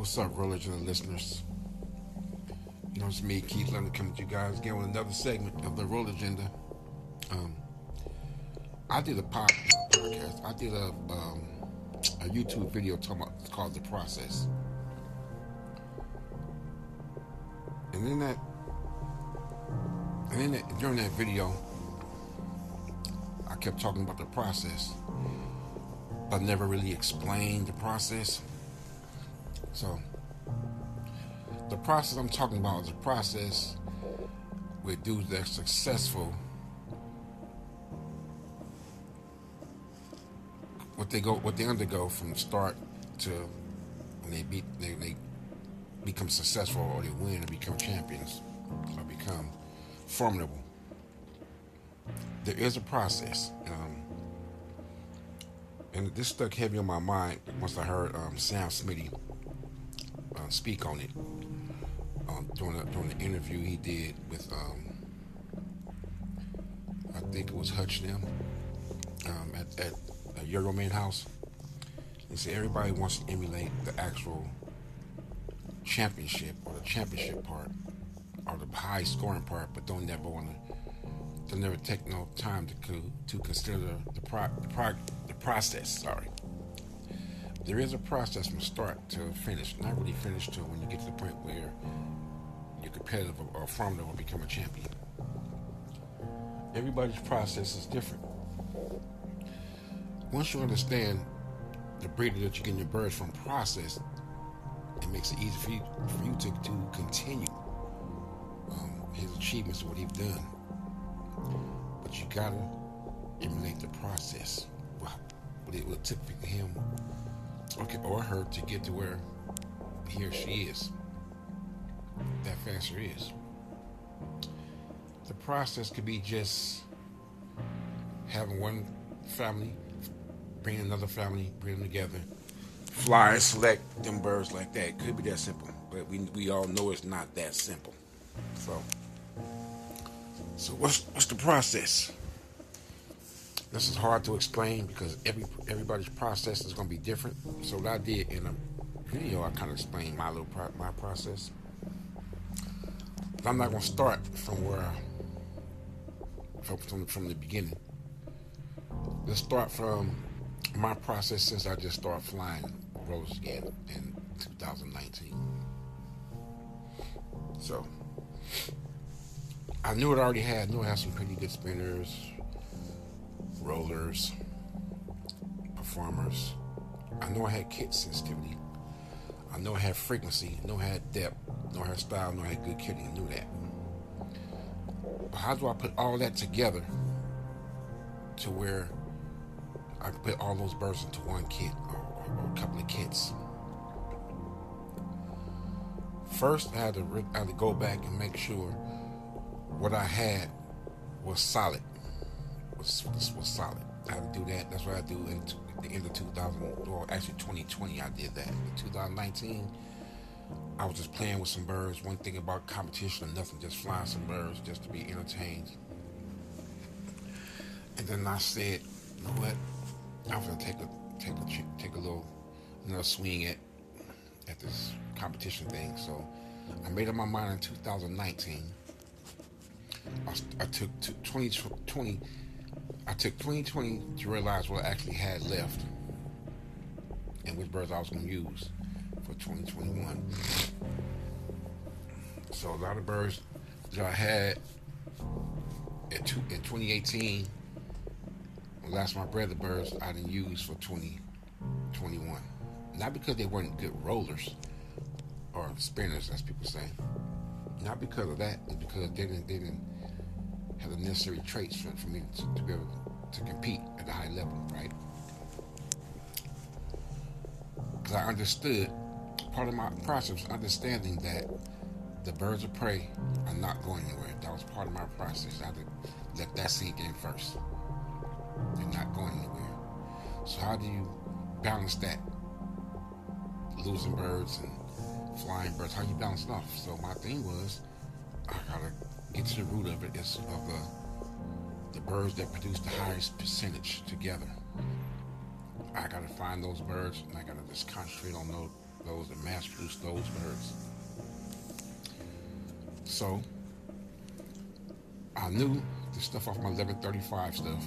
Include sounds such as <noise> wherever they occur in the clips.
What's up, religion listeners? You know, it's me, Keith Leonard, coming to you guys again with another segment of the Roller Agenda. Um, I did a podcast. I did a um, a YouTube video talking about, it's called The Process. And in that, and in that, during that video, I kept talking about the process, but never really explained the process. So, the process I'm talking about is a process with dudes that are successful. What they go, what they undergo from start to when they beat, they, they become successful or they win and become champions or become formidable. There is a process. Um, and this stuck heavy on my mind once I heard um, Sam Smitty speak on it um, during, the, during the interview he did with, um, I think it was Hutch them um, at, at a Euroman house. He said everybody wants to emulate the actual championship or the championship part or the high scoring part, but don't never want to. They'll never take no time to to consider the pro, the, pro, the process. Sorry, there is a process from start to finish. Not really finish till when you get to the point where you're competitive or formidable or become a champion. Everybody's process is different. Once you understand the breeder that you get your birds from process, it makes it easy for you, for you to, to continue um, his achievements, what he's done. But you gotta emulate the process. What it took for him okay, or her to get to where he or she is. That faster is. The process could be just having one family bring another family, bring them together, fly and select them birds like that. It could be that simple, but we we all know it's not that simple. So, so what's what's the process? This is hard to explain because every everybody's process is going to be different. So what I did in a video, I kind of explained my little pro- my process. But I'm not going to start from where from, from from the beginning. Let's start from my process since I just started flying rollers again in 2019. So I knew it already had, knew it had some pretty good spinners, rollers, performers. I know I had kit sensitivity. I know I had frequency. I know I had depth. I know I had style. I know I had good kitting. I knew that. But how do I put all that together to where I can put all those birds into one kit or a couple of kits? First, I had to I had to go back and make sure what I had was solid. Was was solid. I do that. That's what I do in t- the end of 2000. or actually 2020, I did that. In 2019, I was just playing with some birds. One thing about competition or nothing, just flying some birds just to be entertained. And then I said, you know what? I'm gonna take a take a take a little another swing at at this competition thing. So I made up my mind in 2019. I, I took 2020. I took 2020 to realize what I actually had left and which birds I was going to use for 2021. So a lot of birds that I had in, two, in 2018, last my brother birds I didn't use for 2021. Not because they weren't good rollers or spinners, as people say. Not because of that, it's because they didn't, they didn't have the necessary traits for, for me to, to be able to compete at the high level, right? Because I understood part of my process, understanding that the birds of prey are not going anywhere. That was part of my process. I had to let that sink in first. They're not going anywhere. So how do you balance that? Losing birds and flying birds. How do you balance it off? So my thing was, I gotta get to the root of it. it. Is of the the birds that produce the highest percentage together. I gotta find those birds, and I gotta just concentrate on those those that mass produce those birds. So I knew the stuff off my 1135 stuff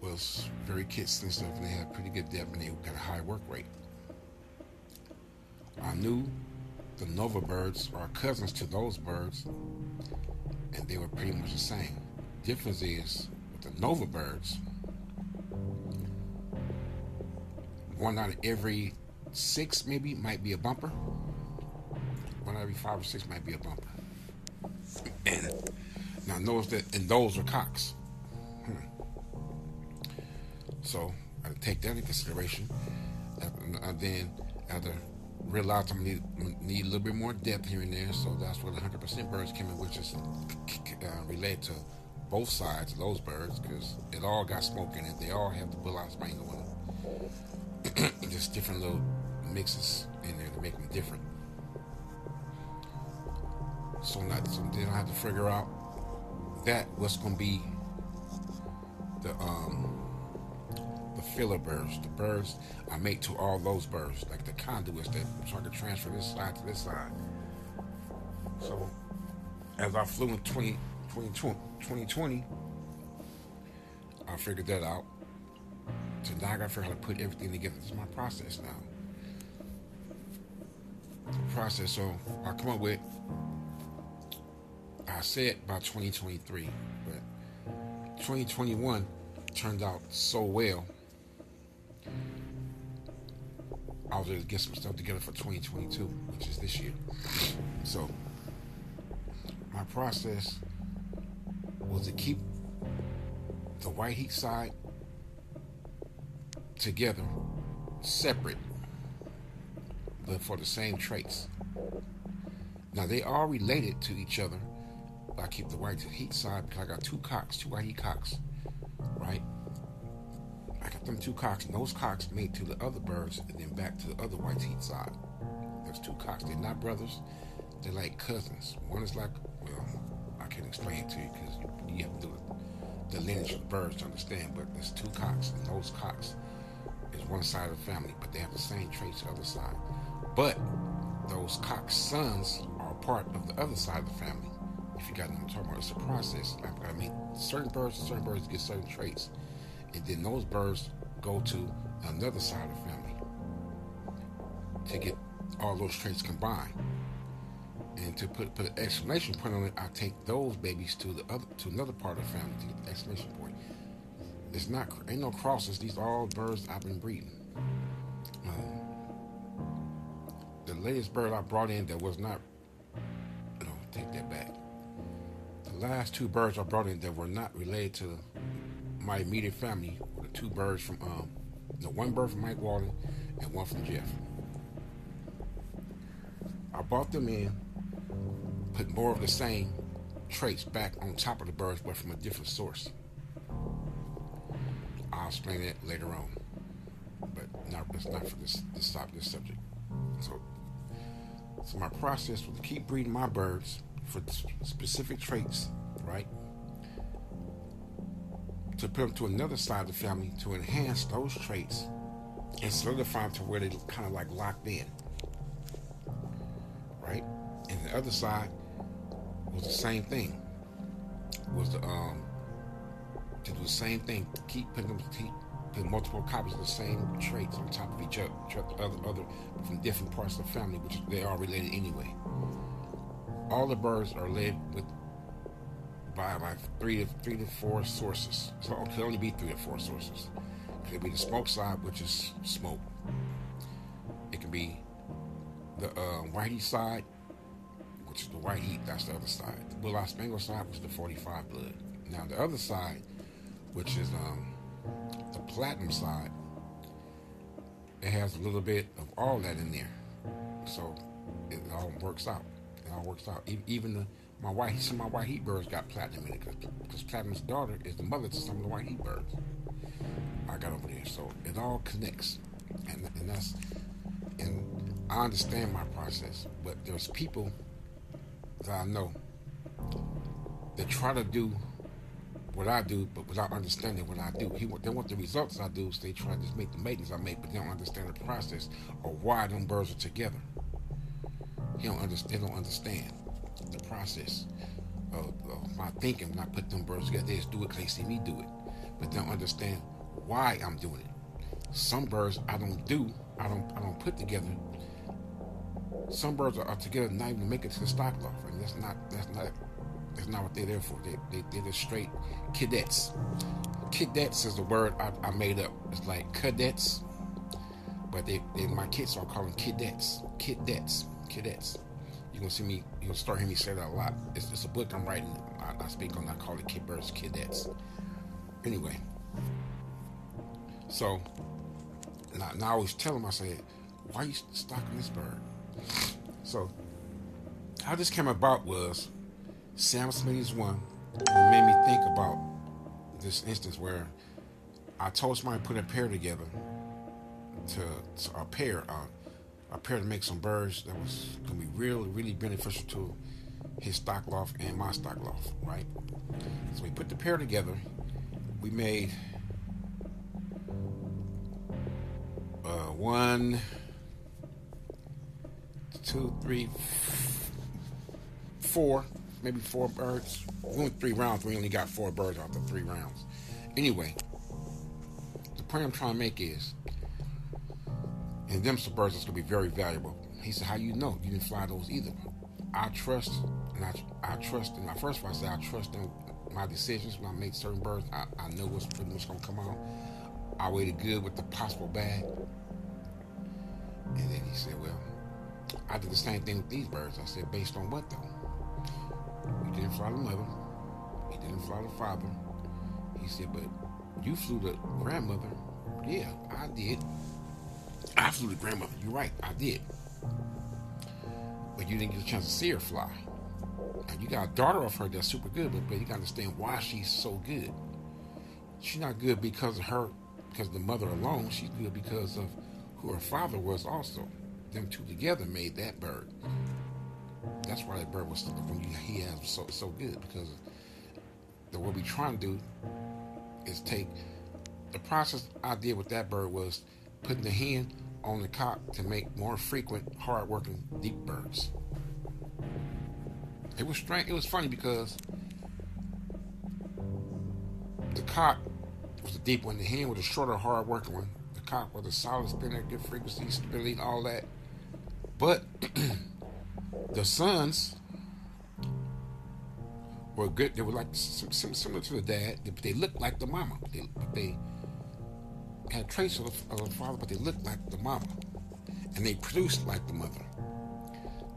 was very kits and stuff, and they had pretty good depth and they got a high work rate. I knew the Nova birds are cousins to those birds, and they were pretty much the same. Difference is with the Nova birds, one out of every six maybe might be a bumper. One out of every five or six might be a bumper. And now notice that and those are cocks. Hmm. So I take that into consideration. And then after realized I'm need, need a little bit more depth here and there, so that's where the 100% birds came in, which is uh, related to both sides of those birds, because it all got smoke in it. They all have the bull-eye spangle in them. <coughs> Just different little mixes in there to make them different. So, not, so then I have to figure out that what's to be the um, the filler birds, the birds I make to all those birds, like the conduits that so I can transfer this side to this side. So as I flew in 20, 2020, 2020 I figured that out. So now I gotta figure out how to put everything together. Is my process now. Process. So I come up with I said by 2023, but 2021 turned out so well I was able to get some stuff together for 2022, which is this year. So my process was to keep the white heat side together, separate, but for the same traits. Now they are related to each other. I keep the white heat side because I got two cocks, two white heat cocks, right? I them two cocks, and those cocks mate to the other birds, and then back to the other white heat side. There's two cocks. They're not brothers. They're like cousins. One is like, well, I can't explain it to you because you, you have to do the lineage of birds to understand. But there's two cocks, and those cocks is one side of the family, but they have the same traits the other side. But those cock's sons are part of the other side of the family. If you got what I'm talking about, it's a process. I mean, certain birds, certain birds get certain traits and then those birds go to another side of the family to get all those traits combined. And to put put an exclamation point on it, I take those babies to the other to another part of the family to get the exclamation point. It's not ain't no crosses. These are all birds I've been breeding. Um, the latest bird I brought in that was not. No, take that back. The last two birds I brought in that were not related to my immediate family were the two birds from um, the one bird from Mike Walden and one from Jeff. I brought them in, put more of the same traits back on top of the birds, but from a different source. I'll explain that later on, but not it's not for this this this subject. So, so my process was to keep breeding my birds for specific traits, right? To put them to another side of the family to enhance those traits and solidify them to where they kind of like locked in. Right? And the other side was the same thing. Was the um to do the same thing, keep putting them keep putting multiple copies of the same traits on top of each other, other, other from different parts of the family, which they are related anyway. All the birds are led with by like three to three to four sources. So it can only be three to four sources. It could be the smoke side, which is smoke. It could be the uh, white heat side, which is the white heat. That's the other side. The bull spangle side was the 45 blood. Now the other side, which is um, the platinum side, it has a little bit of all that in there. So it all works out. It all works out. Even the my white, some of my white heat birds got platinum in it because platinum's daughter is the mother to some of the white heat birds. I got over there, so it all connects, and, and that's and I understand my process, but there's people that I know that try to do what I do, but without understanding what I do. He they want the results I do, so they try to just make the maintenance I make, but they don't understand the process or why them birds are together. He don't understand. They don't understand the process of, of, my thinking when I put them birds together. Just do it because they see me do it, but don't understand why I'm doing it. Some birds I don't do. I don't. I don't put together. Some birds are, are together not even to make it to the stock loft, and that's not. That's not that's not what they're there for. They, they, they're just straight cadets. Cadets is the word I, I made up. It's like cadets, but they, they my kids are calling cadets. Cadets. Cadets. To see me, You'll start hearing me say that a lot. It's, it's a book I'm writing. I, I speak on, I call it Kid Birds Cadets. Anyway, so now, now I always tell them, I say, why are you stalking this bird? So how this came about was Sam Smith is one. It made me think about this instance where I told somebody to put a pair together to, to a pair, uh, a pair to make some birds that was gonna be really, really beneficial to his stock loft and my stock loft, right? So we put the pair together. We made uh, one, two, three, four maybe four birds. We went three rounds. We only got four birds out the three rounds. Anyway, the point I'm trying to make is, and them some birds that's gonna be very valuable. He said, "How you know? You didn't fly those either." I trust, and I, I trust. And I first of all, I say I trust in my decisions when I make certain birds. I, I know what's pretty much gonna come out. I waited good with the possible bad. And then he said, "Well, I did the same thing with these birds." I said, "Based on what though?" He didn't fly the mother. He didn't fly the father. He said, but you flew the grandmother. Yeah, I did. I flew the grandmother. You're right, I did. But you didn't get a chance to see her fly. You got a daughter of her that's super good, but, but you got to understand why she's so good. She's not good because of her, because the mother alone. She's good because of who her father was also. Them two together made that bird that's why that bird was when he has so so good because the what we trying to do is take the process I did with that bird was putting the hen on the cock to make more frequent, hard-working deep birds. It was strange. It was funny because the cock was a deep one. The hen was a shorter, hard-working one. The cock was a solid spinner, good frequency, stability, all that. But <clears throat> the sons were good. They were like similar to the dad, but they looked like the mama. They, they had traits of the, of the father, but they looked like the mama, and they produced like the mother.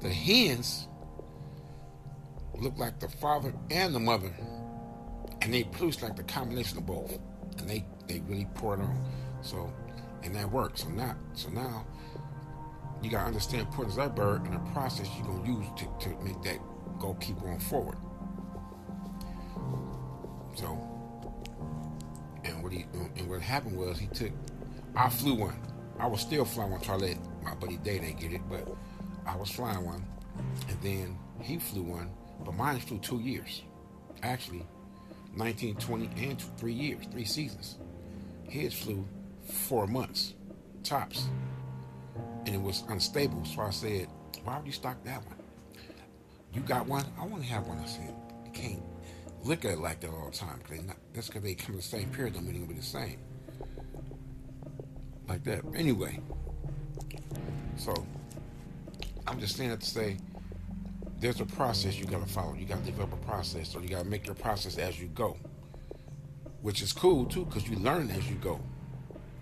The hens looked like the father and the mother, and they produced like the combination of both, and they they really poured on. So, and that worked. So now, so now you gotta understand of that bird and the process you're gonna use to, to make that go keep going forward. So, and what he and what happened was he took. I flew one. I was still flying one. Try to let my buddy Day Day get it, but I was flying one, and then he flew one. But mine flew two years, actually, 19, 20, and three years, three seasons. His flew four months, tops and it was unstable. So I said, why would you stock that one? You got one? I want to have one. I said, you can't look at it like that all the time. Cause not, that's because they come in the same period, don't mean it'll be the same. Like that. Anyway, so I'm just saying that to say there's a process you got to follow. You got to develop a process, or you got to make your process as you go, which is cool too, because you learn as you go.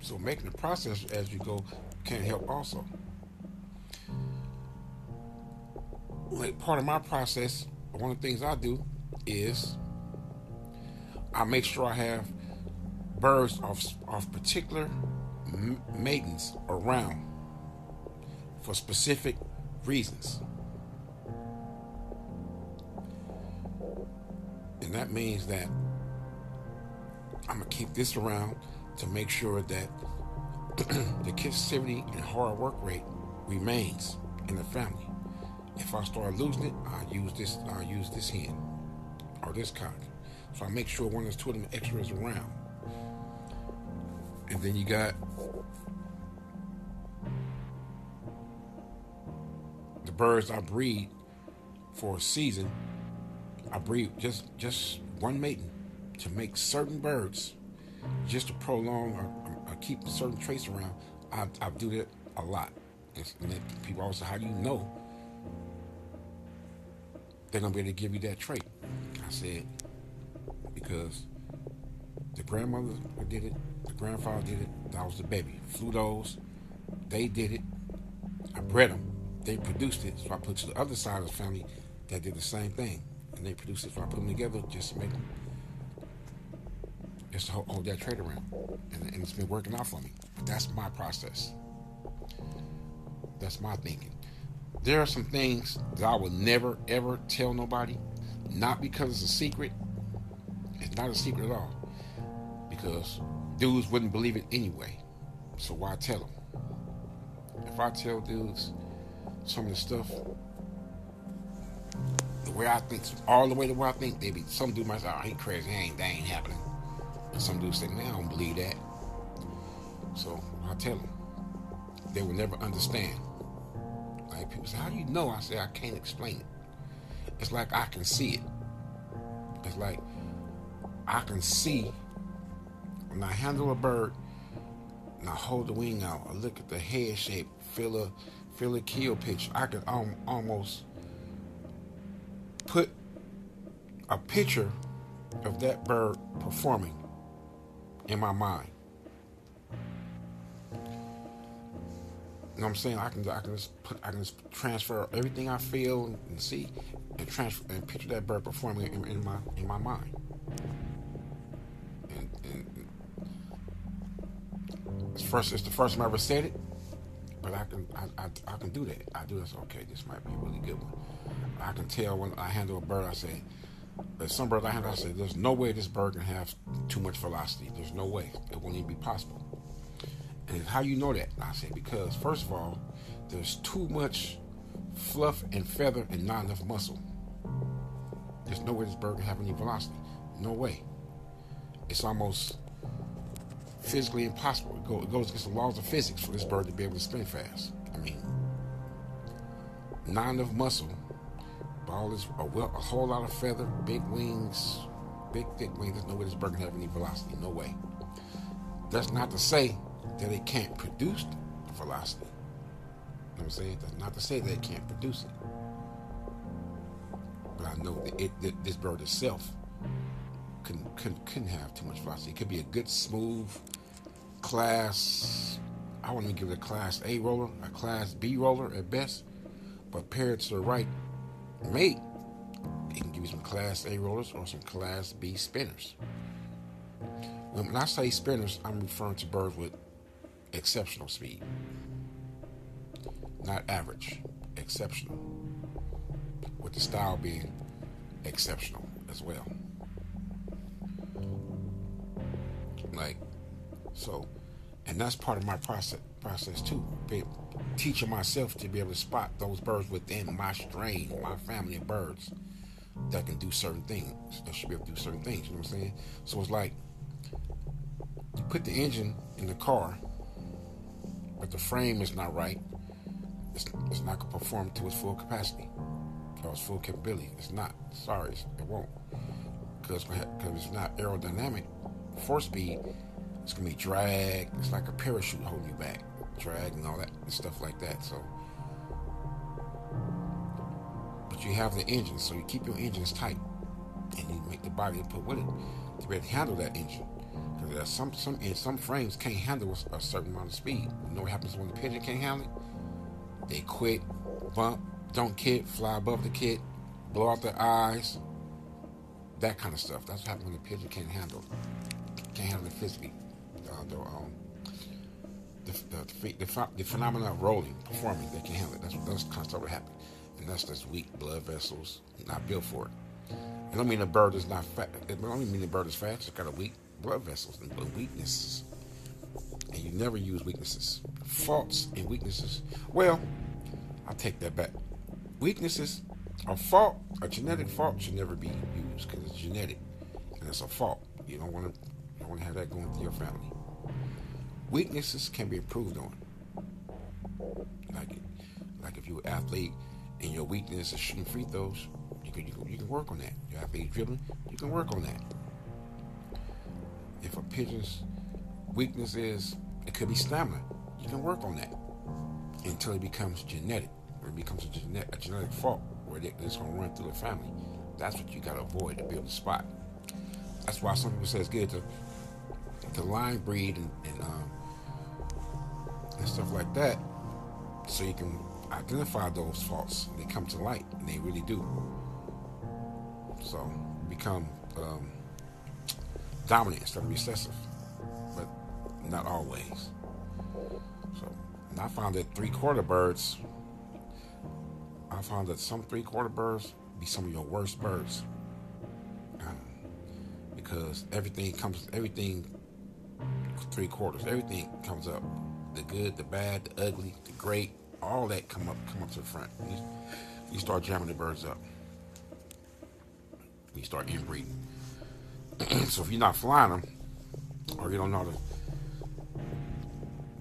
So making the process as you go can help also. Like part of my process, one of the things I do is I make sure I have birds of, of particular maidens around for specific reasons. And that means that I'm going to keep this around to make sure that <clears throat> the consistency and hard work rate remains in the family. If I start losing it, I use this. I use this hen or this cock. So I make sure one of those two of them extras around. And then you got the birds I breed for a season. I breed just just one mating to make certain birds, just to prolong or, or keep certain traits around. I, I do that a lot. And people always say, "How do you know they're gonna be able to give you that trait?" I said, "Because the grandmother did it, the grandfather did it. That was the baby. Those. They did it. I bred them. They produced it. So I put to the other side of the family that did the same thing, and they produced it. So I put them together just to make them, just to hold, that trait around, and, and it's been working out for me. But that's my process. That's my thinking. There are some things that I will never ever tell nobody, not because it's a secret. Not a secret at all because dudes wouldn't believe it anyway. So why tell them? If I tell dudes some of the stuff, the way I think, all the way the way I think, they be some dude might say, "Oh, he crazy, he ain't that ain't happening," and some dudes say, "Man, I don't believe that." So I tell them, they will never understand. Like people say, "How do you know?" I say, "I can't explain it. It's like I can see it. It's like I can see when I handle a bird and I hold the wing out, I look at the head shape, feel a feel a keel pitch. I can um, almost put a picture of that bird performing in my mind. You know what I'm saying? I can I can just put I can just transfer everything I feel and see and transfer and picture that bird performing in, in my in my mind. It's first it's the first time I ever said it, but I can I, I, I can do that. I do this. Okay, this might be a really good one. I can tell when I handle a bird. I say, there's some birds I handle. I say, there's no way this bird can have too much velocity. There's no way. It won't even be possible. And how you know that? I say because first of all, there's too much fluff and feather and not enough muscle. There's no way this bird can have any velocity. No way. It's almost physically impossible. It goes against the laws of physics for this bird to be able to spin fast. I mean, not enough muscle, but all this a, a whole lot of feather, big wings, big thick wings. There's no way this bird can have any velocity. No way. That's not to say that it can't produce the velocity. You know what I'm saying? That's not to say that it can't produce it. But I know that, it, that this bird itself couldn't, couldn't, couldn't have too much velocity. It could be a good, smooth, class, I to give it a class A roller, a class B roller at best. But paired to the right mate, it can give you some class A rollers or some class B spinners. When I say spinners, I'm referring to birds with exceptional speed. Not average, exceptional. With the style being exceptional as well. Like, so, and that's part of my process process too. Teaching myself to be able to spot those birds within my strain, my family of birds that can do certain things, that should be able to do certain things. You know what I'm saying? So it's like you put the engine in the car, but the frame is not right. It's, it's not going to perform to its full capacity or its full capability. It's not. Sorry, it won't. Because it's not aerodynamic. Four speed, it's to be drag. It's like a parachute holding you back. Drag and all that stuff like that. So, but you have the engine, so you keep your engines tight, and you make the body put with it to be able to handle that engine. Because some some some frames can't handle a certain amount of speed. You know what happens when the pigeon can't handle it? They quit, bump, don't kit, fly above the kit, blow out their eyes, that kind of stuff. That's what happens when the pigeon can't handle can't handle it physically. The, um, the, the, the, the phenomena of rolling, performing, they can handle it. That's, what that's kind of stuff that happens. And that's just weak blood vessels, not built for it. I don't mean the bird is not fat. I don't mean the bird is fat. It's got a weak blood vessels and weaknesses. And you never use weaknesses. Faults and weaknesses. Well, I'll take that back. Weaknesses, a fault, a genetic fault should never be used because it's genetic. And it's a fault. You don't want to. You don't want to have that going through your family. Weaknesses can be improved on. Like, like if you're an athlete and your weakness is shooting free throws, you can, you can, you can work on that. Your athlete dribbling, you can work on that. If a pitcher's weakness is it could be stamina, you can work on that until it becomes genetic, or it becomes a, genetic, a genetic fault where it's going to run through the family. That's what you got to avoid to be able to spot. That's why some people say it's good to to line breed and and, um, and stuff like that, so you can identify those faults. They come to light, and they really do. So become um, dominant instead of recessive, but not always. So I found that three quarter birds. I found that some three quarter birds be some of your worst birds um, because everything comes everything three quarters everything comes up the good the bad the ugly the great all that come up come up to the front. You, you start jamming the birds up. You start inbreeding <clears throat> so if you're not flying them or you don't know how to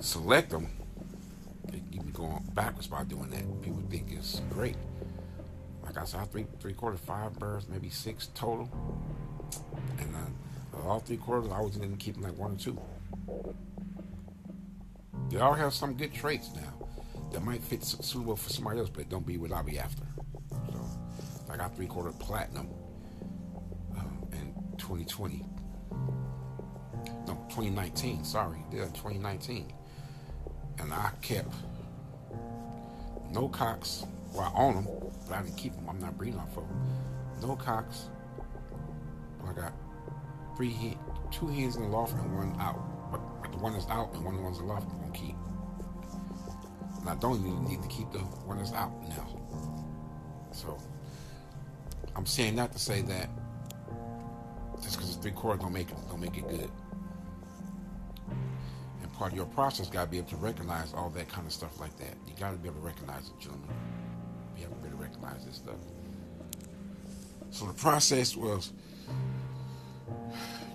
select them you be going backwards by doing that. People think it's great. Like I said, three three quarters, five birds, maybe six total. And uh, all three quarters, I was in keeping like one or two. They all have some good traits now that might fit suitable for somebody else, but don't be what I'll be after. So I got three quarter platinum um, in 2020. No, 2019. Sorry, yeah, 2019. And I kept no cocks. Well, I own them, but I didn't keep them. I'm not breeding off of them. No cocks. I got three, two hens in the loft and one out. One that's out and one of ones loft I'm gonna keep. And I don't even need to keep the one that's out now. So I'm saying that to say that just because it's three quarters don't make it don't make it good. And part of your process got to be able to recognize all that kind of stuff like that. You got to be able to recognize it, gentlemen be able to recognize this stuff. So the process was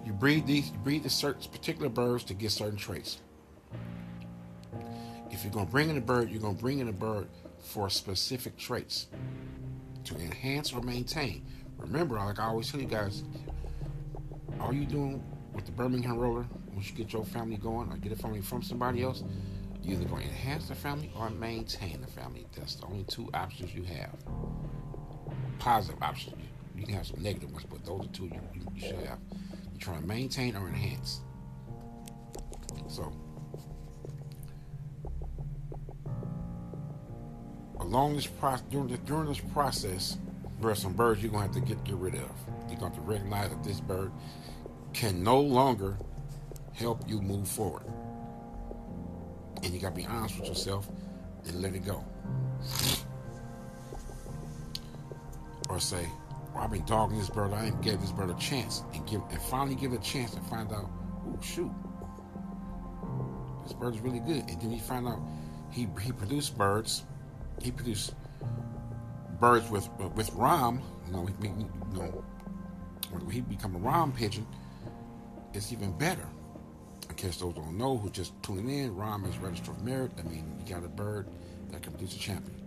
you breed these, you breed the certain particular birds to get certain traits. If you're gonna bring in a bird, you're gonna bring in a bird for specific traits to enhance or maintain. Remember, like I always tell you guys, all you doing with the Birmingham roller, once you get your family going or get a family from somebody else, you're either going to enhance the family or maintain the family. That's the only two options you have. Positive options. You can have some negative ones, but those are two you, you, you should have. You're trying to maintain or enhance. So, along this process, during, the, during this process, there are some birds you're going to have to get, get rid of. You're going to, to recognize that this bird can no longer help you move forward. And you got to be honest with yourself and let it go. Or say, I've been dogging this bird. I ain't gave this bird a chance, and give and finally give it a chance and find out, oh shoot, this bird is really good. And then he find out he he produced birds. He produced birds with with rom. You know, he, you know, when he become a rom pigeon, it's even better in case those don't know who just tuning in, Rom is registered merit. I mean, you got a bird that can produce a champion.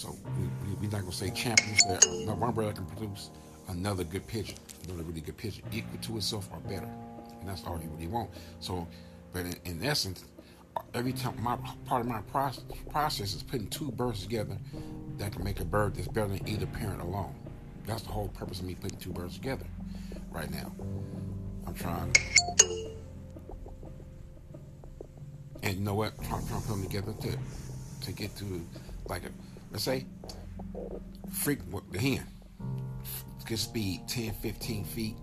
So we, we, are not gonna say champion. Say uh, no, one bird that can produce another good pigeon, another really good pigeon, equal to itself or better, and that's all you really want. So, but in, in essence, every time my part of my process, process is putting two birds together that can make a bird that's better than either parent alone. That's the whole purpose of me putting two birds together right now. I'm trying. And you know what? Trying, trying to put them together to to get to like a let's say freak the hen. Good speed, 10, 15 feet,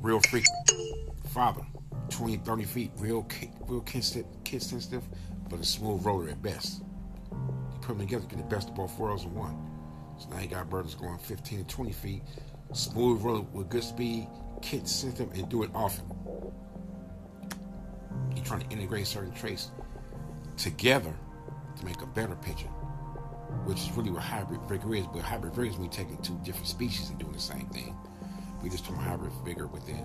real frequent. Father, 20, 30 feet, real real kit sensitive, but a smooth roller at best. You put them together, get the best of both worlds in one. So now you got birds going 15 to 20 feet, smooth roller with good speed, kid system and do it often. You're trying to integrate certain traits together to make a better pigeon, which is really what hybrid vigor is. But hybrid vigor is we taking two different species and doing the same thing. We just talking hybrid vigor within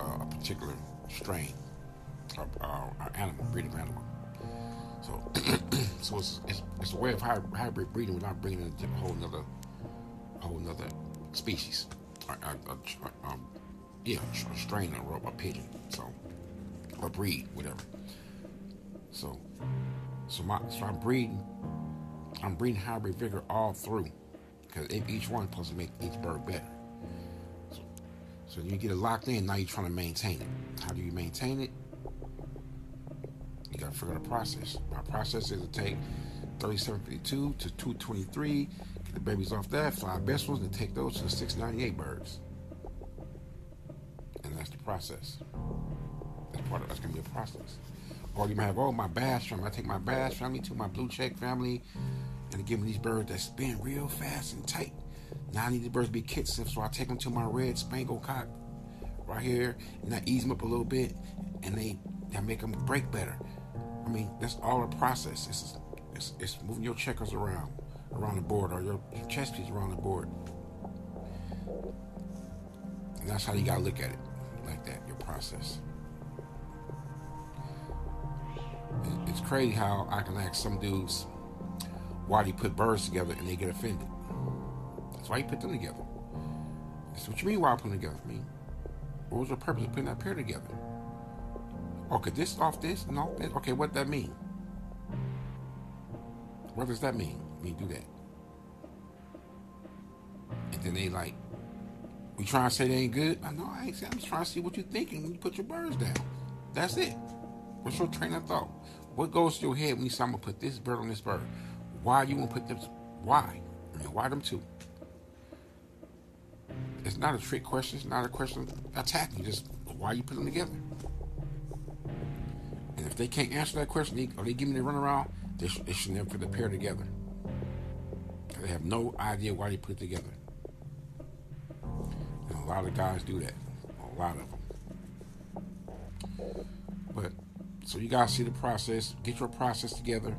uh, a particular strain, of uh, animal, breed of animal. So, <clears throat> so it's, it's, it's, a way of hybrid breeding without bringing in a whole another, whole another species, um, yeah, a strain or a pigeon, so or breed, whatever. So, so my so I'm breeding, I'm breeding hybrid vigor all through, because if each one is supposed to make each bird better. So, so you get it locked in. Now you're trying to maintain it. How do you maintain it? You got to figure out the process. My process is to take 3752 to 223, get the babies off that, fly best ones, and take those to the 698 birds. And that's the process. That's part of that's gonna be a process. Or you might have, oh, my bass family. I take my bass family to my blue check family, and give me these birds that spin real fast and tight. Now I need the birds to be stiff, so I take them to my red spangled cock right here, and I ease them up a little bit, and they, they make them break better. I mean, that's all a process. It's, it's, it's moving your checkers around, around the board, or your, your chess piece around the board. And that's how you gotta look at it, like that, your process. It's crazy how I can ask some dudes why you put birds together and they get offended. That's why you put them together. That's what you mean why I put them together. I mean, what was the purpose of putting that pair together? Okay, this off this and off this. Okay, what that mean? What does that mean when you do that? And then they like, we trying to say they ain't good? I know I ain't saying. I'm just trying to see what you're thinking when you put your birds down. That's it. What's your train of thought? What goes to your head when you say I'm gonna put this bird on this bird? Why you to put them? Why? I mean, why them two? It's not a trick question. It's not a question attacking. Just why you put them together? And if they can't answer that question, they, or they give me the runaround, they, sh- they should never put the pair together. They have no idea why they put it together. And a lot of guys do that. A lot of them. But so you guys see the process. Get your process together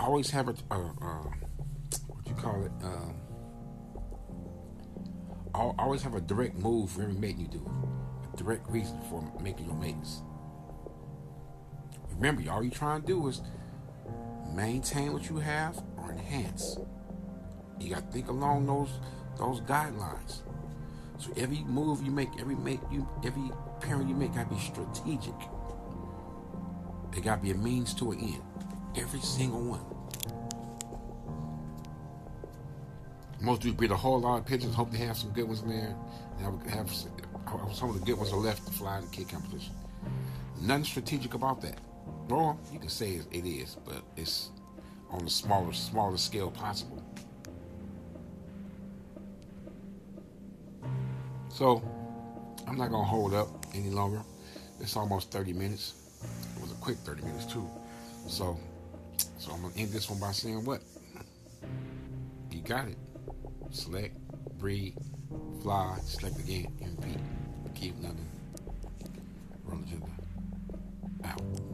always have a, uh, uh, what you call it, um, always have a direct move for every mate you do, a direct reason for making your mates. Remember, all you trying to do is maintain what you have or enhance. You got to think along those those guidelines. So every move you make, every make you, every parent you make, got to be strategic. It got to be a means to an end. Every single one. Most dudes breed a whole lot of pigeons, hope they have some good ones in there. And have, have some of the good ones are left to fly in the kit competition. Nothing strategic about that. Or you can say it is, but it's on the smaller, smaller scale possible. So I'm not gonna hold up any longer. It's almost 30 minutes. It was a quick 30 minutes too. So I'm gonna end this one by saying what? You got it. Select, breed, fly, select again, and repeat. Keep nothing. Run agenda. Out.